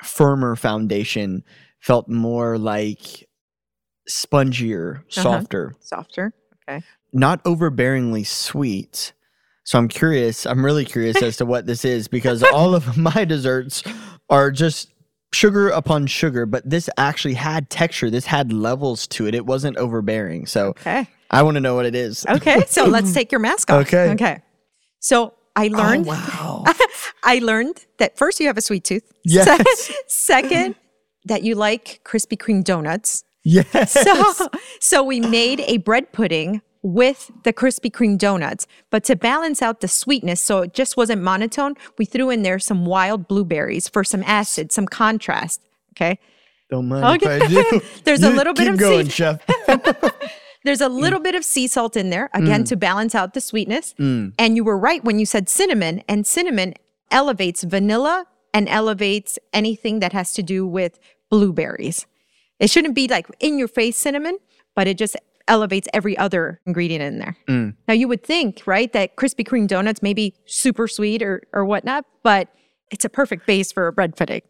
firmer foundation felt more like spongier, Uh-huh. softer, Softer. Okay. Not overbearingly sweet. So I'm curious, I'm really curious as to what this is because all of my desserts are just sugar upon sugar, but this actually had texture. This had levels to it. It wasn't overbearing. So Okay. I want to know what it is. Okay. So let's take your mask off. Okay. Okay. So I learned Oh, wow. I learned that first you have a sweet tooth. Yes. Second, that you like Krispy Kreme donuts. yes. So, so we made a bread pudding with the Krispy Kreme donuts, but to balance out the sweetness, so it just wasn't monotone, we threw in there some wild blueberries for some acid, some contrast. Okay. Don't mind Okay. if I do. There's a You little bit of going, seed- chef. There's a mm. little bit of sea salt in there, again, mm. to balance out the sweetness. Mm. And you were right when you said cinnamon, and cinnamon elevates vanilla and elevates anything that has to do with blueberries. It shouldn't be like in your face cinnamon, but it just elevates every other ingredient in there. Now, you would think, right, that Krispy Kreme donuts may be super sweet or, or whatnot, but it's a perfect base for a bread pudding.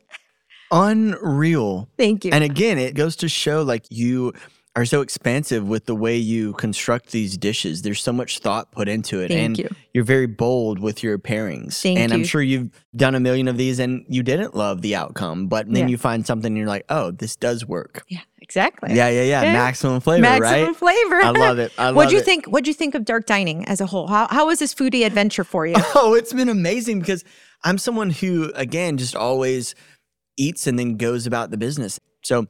Unreal. Thank you. And again, it goes to show like you are so expansive with the way you construct these dishes. There's so much thought put into it. Thank and you. you're very bold with your pairings. Thank and I'm sure you've done a million of these and you didn't love the outcome, but then Yeah. you find something and you're like, oh, this does work. yeah, exactly. Yeah, yeah, yeah. Yeah. Maximum flavor, right? Maximum right? flavor. I love it. I love What'd you it. think? What'd you think of dark dining as a whole? How how was this foodie adventure for you? Oh, it's been amazing because I'm someone who, again, just always eats and then goes about the business. So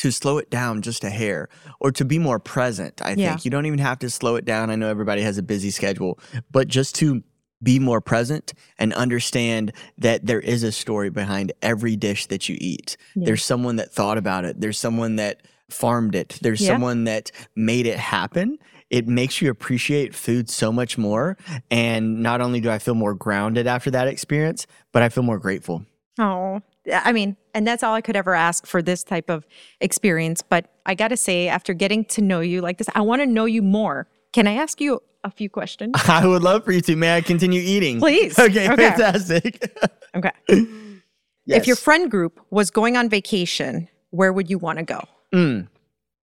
to slow it down just a hair or to be more present, I Yeah. think you don't even have to slow it down. I know everybody has a busy schedule, but just to be more present and understand that there is a story behind every dish that you eat. Yeah. There's someone that thought about it. There's someone that farmed it. There's Yeah. someone that made it happen. It makes you appreciate food so much more. And not only do I feel more grounded after that experience, but I feel more grateful. Oh, I mean, and that's all I could ever ask for this type of experience. But I got to say, after getting to know you like this, I want to know you more. Can I ask you a few questions? I would love for you to. May I continue eating? Please. Okay, Okay. fantastic. Okay. yes. If your friend group was going on vacation, where would you want to go? Mm.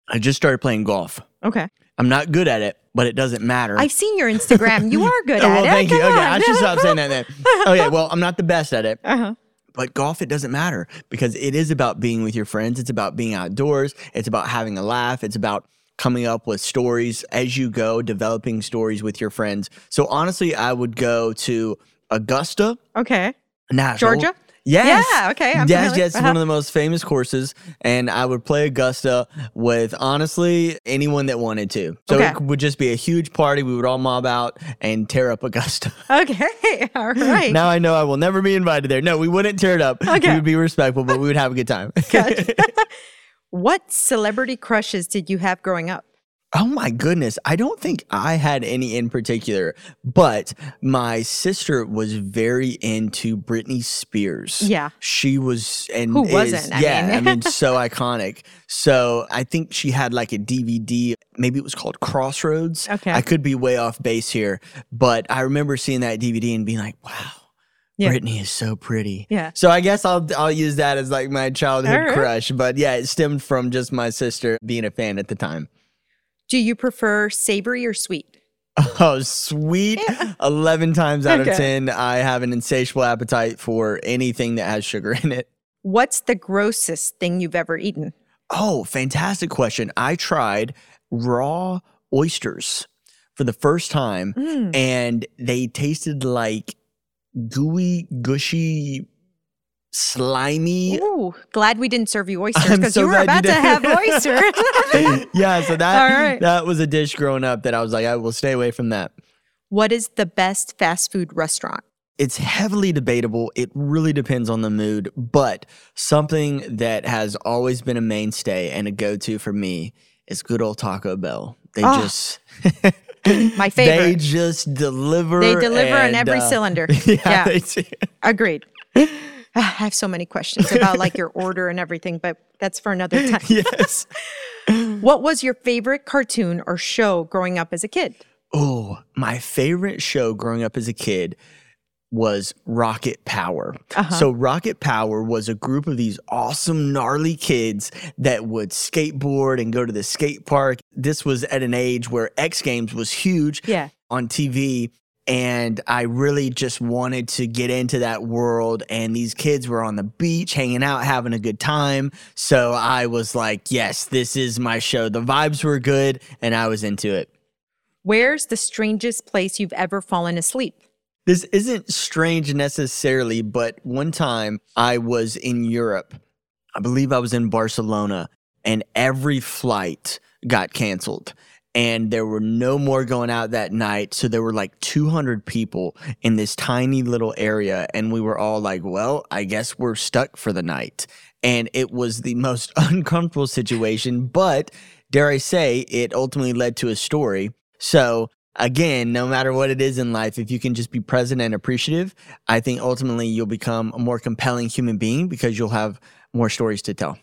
I just started playing golf. Okay. I'm not good at it, but it doesn't matter. I've seen your Instagram. You are good Oh, at well, it. thank you. Come Okay, on. I should stop saying that then. Okay, well, I'm not the best at it. Uh-huh. But golf, it doesn't matter because it is about being with your friends. It's about being outdoors. It's about having a laugh. It's about coming up with stories as you go, developing stories with your friends. So honestly, I would go to Augusta, Okay. Nashville. Georgia? Yes. Yeah, okay, I'm yes, familiar. yes, it's Uh-huh. one of the most famous courses, and I would play Augusta with honestly anyone that wanted to. So Okay. it would just be a huge party. We would all mob out and tear up Augusta. Okay. All right. Now I know I will never be invited there. No, we wouldn't tear it up. Okay. We would be respectful, but we would have a good time. What celebrity crushes did you have growing up? Oh my goodness. I don't think I had any in particular, but my sister was very into Britney Spears. Yeah. She was and Who is- wasn't? I yeah, I mean. mean so iconic. So I think she had like a DVD, maybe it was called Crossroads. Okay. I could be way off base here, but I remember seeing that DVD and being like, wow. Yeah. Britney is so pretty. Yeah. So I guess I'll I'll use that as like my childhood right. crush. But yeah, it stemmed from just my sister being a fan at the time. Do you prefer savory or sweet? Oh, sweet. 11 times out of 10, I have an insatiable appetite for anything that has sugar in it. What's the grossest thing you've ever eaten? Oh, fantastic question. I tried raw oysters for the first time, Mm. and they tasted like gooey, gushy, slimy. Ooh, glad we didn't serve you oysters because so you were about you to have oyster. yeah, so that right. that was a dish growing up that I was like, I will stay away from that. what is the best fast food restaurant? It's heavily debatable. It really depends on the mood, but something that has always been a mainstay and a go-to for me is good old Taco Bell. They Ah, just My favorite. They just deliver. They deliver on and, every uh, cylinder. Yeah, Yeah. they do. Agreed. I have so many questions about like your order and everything, but that's for another time. yes. What was your favorite cartoon or show growing up as a kid? Oh, my favorite show growing up as a kid was Rocket Power. Uh-huh. So, Rocket Power was a group of these awesome, gnarly kids that would skateboard and go to the skate park. This was at an age where X Games was huge Yeah. on TV. And I really just wanted to get into that world. And these kids were on the beach, hanging out, having a good time. So I was like, yes, this is my show. The vibes were good, and I was into it. Where's the strangest place you've ever fallen asleep? This isn't strange necessarily, but one time I was in Europe. I believe I was in Barcelona, and every flight got canceled. And there were no more going out that night. So there were like 200 people in this tiny little area. And we were all like, well, I guess we're stuck for the night. And it was the most uncomfortable situation. But dare I say, it ultimately led to a story. So again, no matter what it is in life, if you can just be present and appreciative, I think ultimately you'll become a more compelling human being because you'll have more stories to tell.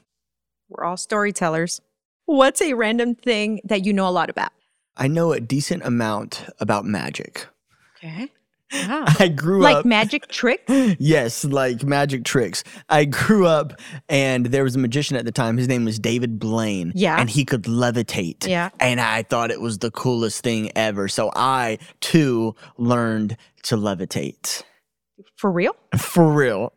We're all storytellers. What's a random thing that you know a lot about? I know a decent amount about magic. Okay. Wow. Ah. I grew like up. Like magic tricks? yes, like magic tricks. I grew up and there was a magician at the time. His name was David Blaine. Yeah. And he could levitate. Yeah. And I thought it was the coolest thing ever. So I too learned to levitate. For real? For real.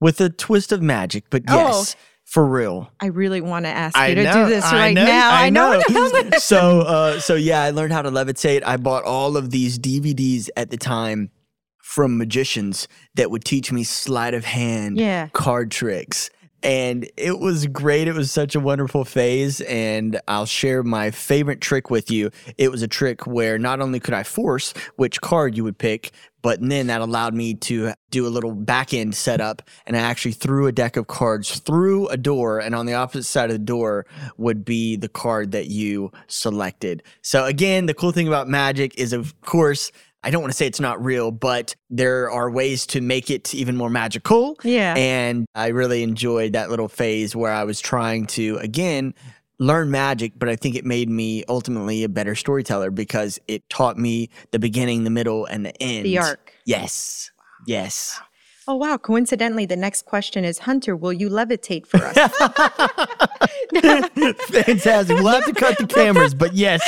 With a twist of magic, but Oh. For real. I really want to ask I you to know, do this I right know, now. I know. know. so, uh, so yeah, I learned how to levitate. I bought all of these DVDs at the time from magicians that would teach me sleight of hand, Yeah. card tricks. And it was great. It was such a wonderful phase. And I'll share my favorite trick with you. It was a trick where not only could I force which card you would pick, but then that allowed me to do a little back end setup. And I actually threw a deck of cards through a door, and on the opposite side of the door would be the card that you selected. So, again, the cool thing about magic is, of course, I don't want to say it's not real, but there are ways to make it even more magical. Yeah. And I really enjoyed that little phase where I was trying to, again, learn magic, but I think it made me ultimately a better storyteller because it taught me the beginning, the middle, and the end. The arc. Yes. Yes. Oh, wow. Coincidentally, the next question is Hunter, will you levitate for us? Fantastic. We'll have to cut the cameras, but yes,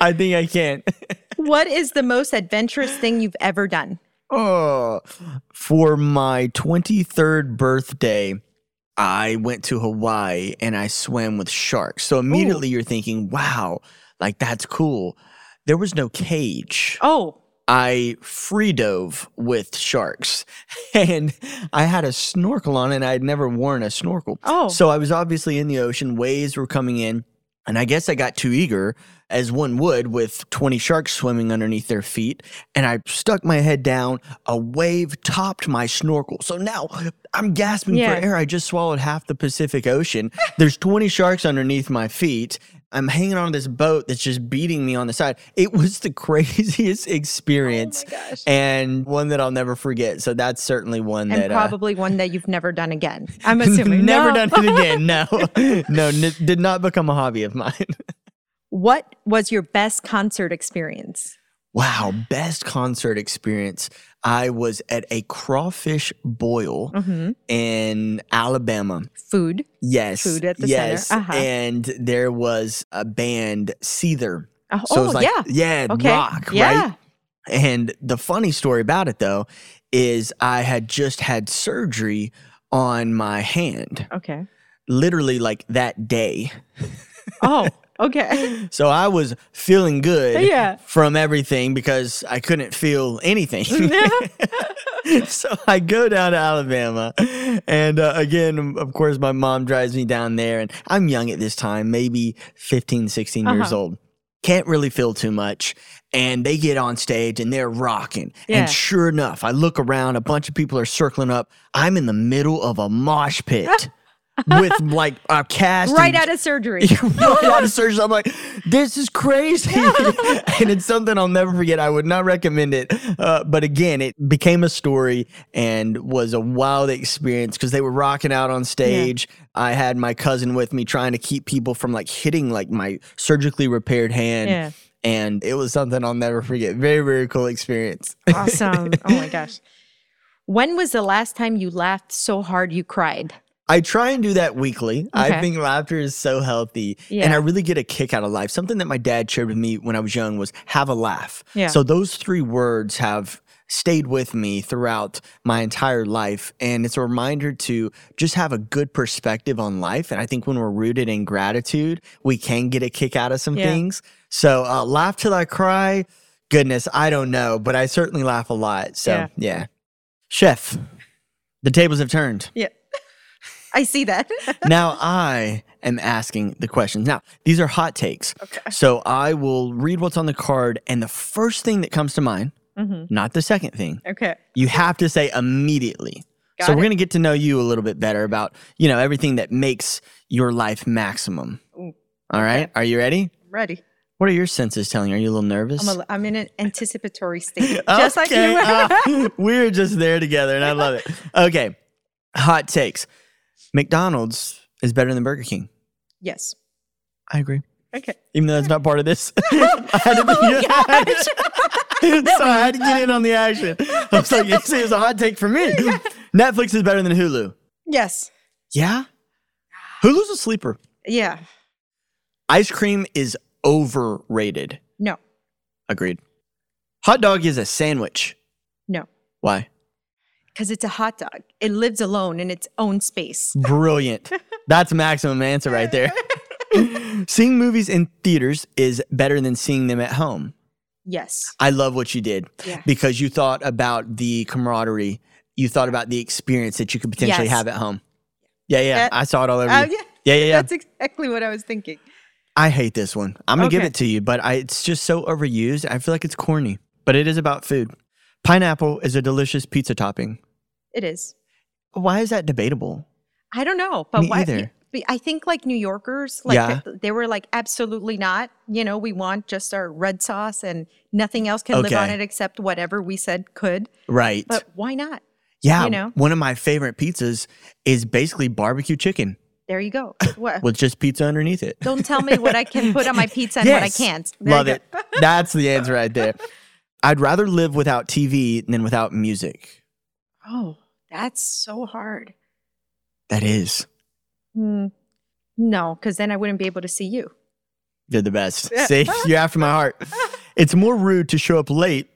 I think I can. what is the most adventurous thing you've ever done? Oh, for my 23rd birthday, I went to Hawaii and I swam with sharks. So immediately you're thinking, wow, like that's cool. There was no cage. Oh, I free dove with sharks and I had a snorkel on and I had never worn a snorkel. Oh. So I was obviously in the ocean, waves were coming in, and I guess I got too eager, as one would with 20 sharks swimming underneath their feet, and I stuck my head down. A wave topped my snorkel. So now I'm gasping Yeah. for air. I just swallowed half the Pacific Ocean. There's 20 sharks underneath my feet. I'm hanging on this boat that's just beating me on the side. It was the craziest experience Oh and one that I'll never forget. So that's certainly one and that uh, probably one that you've never done again. I'm assuming. never No. done it again. No, no, n- did not become a hobby of mine. What was your best concert experience? Wow, best concert experience. I was at a crawfish boil Mm-hmm. in Alabama. Food. Yes. Food at the center. yes. Uh-huh. And there was a band, Seether. Oh, So it was oh, like, yeah. yeah, Okay. rock, yeah. right? And the funny story about it though is I had just had surgery on my hand, Okay. literally like that day. Oh, okay. So I was feeling good Yeah. from everything because I couldn't feel anything. so I go down to Alabama. And uh, again, of course, my mom drives me down there. And I'm young at this time, maybe 15, 16 years Uh-huh. old. Can't really feel too much. And they get on stage and they're rocking. Yeah. And sure enough, I look around, a bunch of people are circling up. I'm in the middle of a mosh pit. With like a cast right and out of surgery. right out of surgery. I'm like, this is crazy. and it's something I'll never forget. I would not recommend it. Uh, but again, it became a story and was a wild experience because they were rocking out on stage. I had my cousin with me trying to keep people from like hitting like my surgically repaired hand. Yeah. And it was something I'll never forget. Very, very cool experience. Awesome. Oh my gosh. When was the last time you laughed so hard you cried? I try and do that weekly. I think laughter is so healthy. And I really get a kick out of life. Something that my dad shared with me when I was young was have a laugh. Yeah. So those three words have stayed with me throughout my entire life. And it's a reminder to just have a good perspective on life. And I think when we're rooted in gratitude, we can get a kick out of some Yeah. things. So uh, laugh till I cry. Goodness, I don't know, but I certainly laugh a lot. So Yeah. yeah. Chef, the tables have turned Yeah. I see that. now I am asking the questions. Now, these are hot takes. Okay. So I will read what's on the card, and the first thing that comes to mind, hmm not the second thing, Okay. you have to say immediately. Got so we're going to get to know you a little bit better about, you know, everything that makes your life maximum. Ooh, All right? Are you ready? I'm Ready. What are your senses telling you? Are you a little nervous? I'm, a, I'm in an anticipatory state, just like you. Ah, we're just there together, and I love it. Okay. Hot takes. McDonald's is better than Burger King. yes. I agree. Okay. even though that's not part of this. Oh, I had to be, oh, so I had to get in on the action. I was like, it's, it was a hot take for me. Netflix is better than Hulu. Yes. Yeah? Hulu's a sleeper. Yeah. Ice cream is overrated. No. Agreed. Hot dog is a sandwich. No. Why? Because it's a hot dog. It lives alone in its own space. Brilliant. That's maximum answer right there. seeing movies in theaters is better than seeing them at home. Yes. I love what you did Yeah. because you thought about the camaraderie. You thought about the experience that you could potentially Yes. have at home. Yeah, yeah. Yeah. I saw it all over oh, you. yeah. Yeah, yeah, yeah. That's exactly what I was thinking. I hate this one. I'm going to give it to you, but I, it's just so overused. I feel like it's corny, but it is about food. Pineapple is a delicious pizza topping. It is. Why is that debatable? I don't know, but Me why? either. I think like New Yorkers, like Yeah. they were like absolutely not. You know, we want just our red sauce and nothing else can live on it except whatever we said could. Right. But why not? yeah. you know? One of my favorite pizzas is basically barbecue chicken There you go. What? with just pizza underneath it. Don't tell me what I can put on my pizza and what I can't. There Love it. That's the answer right there. I'd rather live without TV than without music. Oh, that's so hard. That is. Hmm. no, because then I wouldn't be able to see you. You're the best. See, you're after my heart. It's more rude to show up late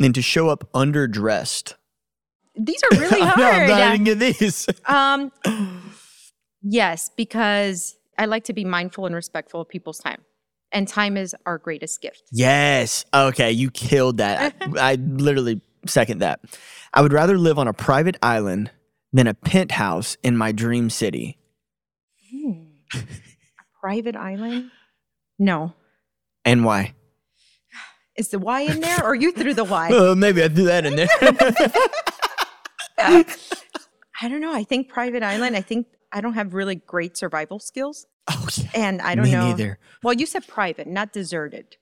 than to show up underdressed. These are really hard. know, I'm hard. glad I didn't get these. um, yes, because I like to be mindful and respectful of people's time, and time is our greatest gift. Yes. Okay, you killed that. I, I literally second that. I would rather live on a private island than a penthouse in my dream city. A private island? No. And why? Is the Y in there, or you threw the Y? Uh, maybe I threw that in there. I don't know. I think private island. I think I don't have really great survival skills. Oh, yeah. And I don't Me know. neither. Well, you said private, not deserted.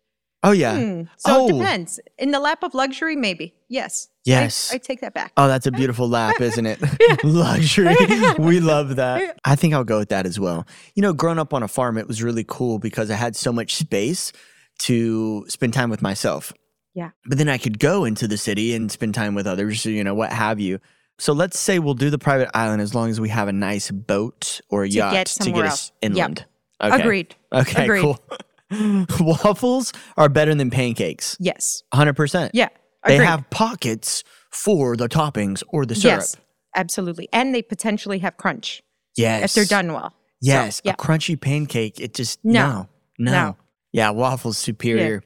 Oh, yeah. Hmm. So Oh. it depends. In the lap of luxury, maybe. Yes. Yes. I, take that back. Oh, that's a beautiful lap, isn't it? Luxury. We love that. I think I'll go with that as well. You know, growing up on a farm, it was really cool because I had so much space to spend time with myself. Yeah. But then I could go into the city and spend time with others, you know, what have you. So let's say we'll do the private island as long as we have a nice boat or a To yacht get to somewhere get else. us Yep. inland. Okay. Agreed. Okay, Agreed. cool. Waffles are better than pancakes. Yes. 100%. Yeah. They Agreed. have pockets for the toppings or the syrup. Yes. Absolutely. And they potentially have crunch Yes. if they're done well. So, Yes. yeah. A crunchy pancake, it just, No. no. No. No. Yeah, waffles superior.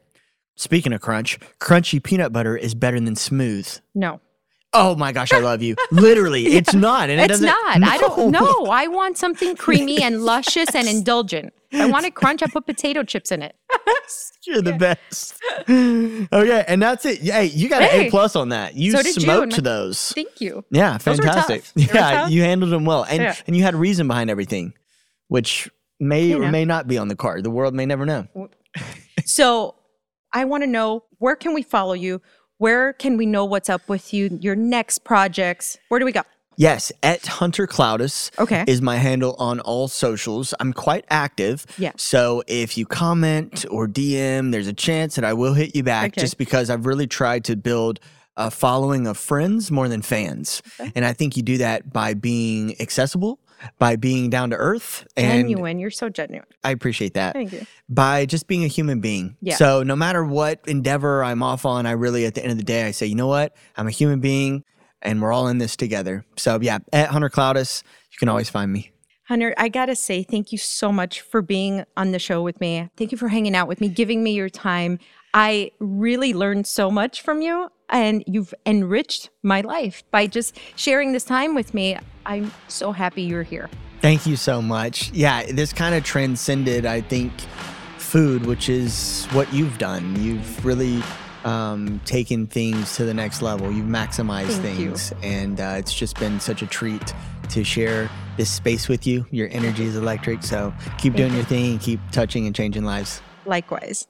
Speaking of crunch, crunchy peanut butter is better than smooth. No. Oh my gosh, I love you. Literally, it's not. And it It's not. I don't know. I want something creamy and luscious and indulgent. I want it crunch, I put potato chips in it. You're the best. okay, and that's it. Hey, you got an A plus on that. You So you, smoked those. Thank you. Yeah, fantastic. tough. They were Yeah, you handled them well, and Yeah. and you had reason behind everything, which may You or may not be on the card. The world may never know. So I want to know where can we follow you? Where can we know what's up with you? Your next projects? Where do we go? Yes, at Hunter Clowdus Okay. is my handle on all socials. I'm quite active. Yeah. So if you comment or DM, there's a chance that I will hit you back Okay. just because I've really tried to build a following of friends more than fans. And I think you do that by being accessible, by being down to earth. And Genuine. You're so genuine. I appreciate that. Thank you. By just being a human being. Yeah. So no matter what endeavor I'm off on, I really, at the end of the day, I say, you know what? I'm a human being and we're all in this together. So yeah, at Hunter Clowdus, you can always find me. Hunter, I got to say thank you so much for being on the show with me. Thank you for hanging out with me, giving me your time. I really learned so much from you, and you've enriched my life by just sharing this time with me. I'm so happy you're here. Thank you so much. Yeah, this kind of transcended, I think, food, which is what you've done. You've really um, taken things to the next level. You've maximized Thank you. things, and uh, it's just been such a treat to share this space with you. Your energy is electric, so keep doing you. your thing and keep touching and changing lives. Likewise.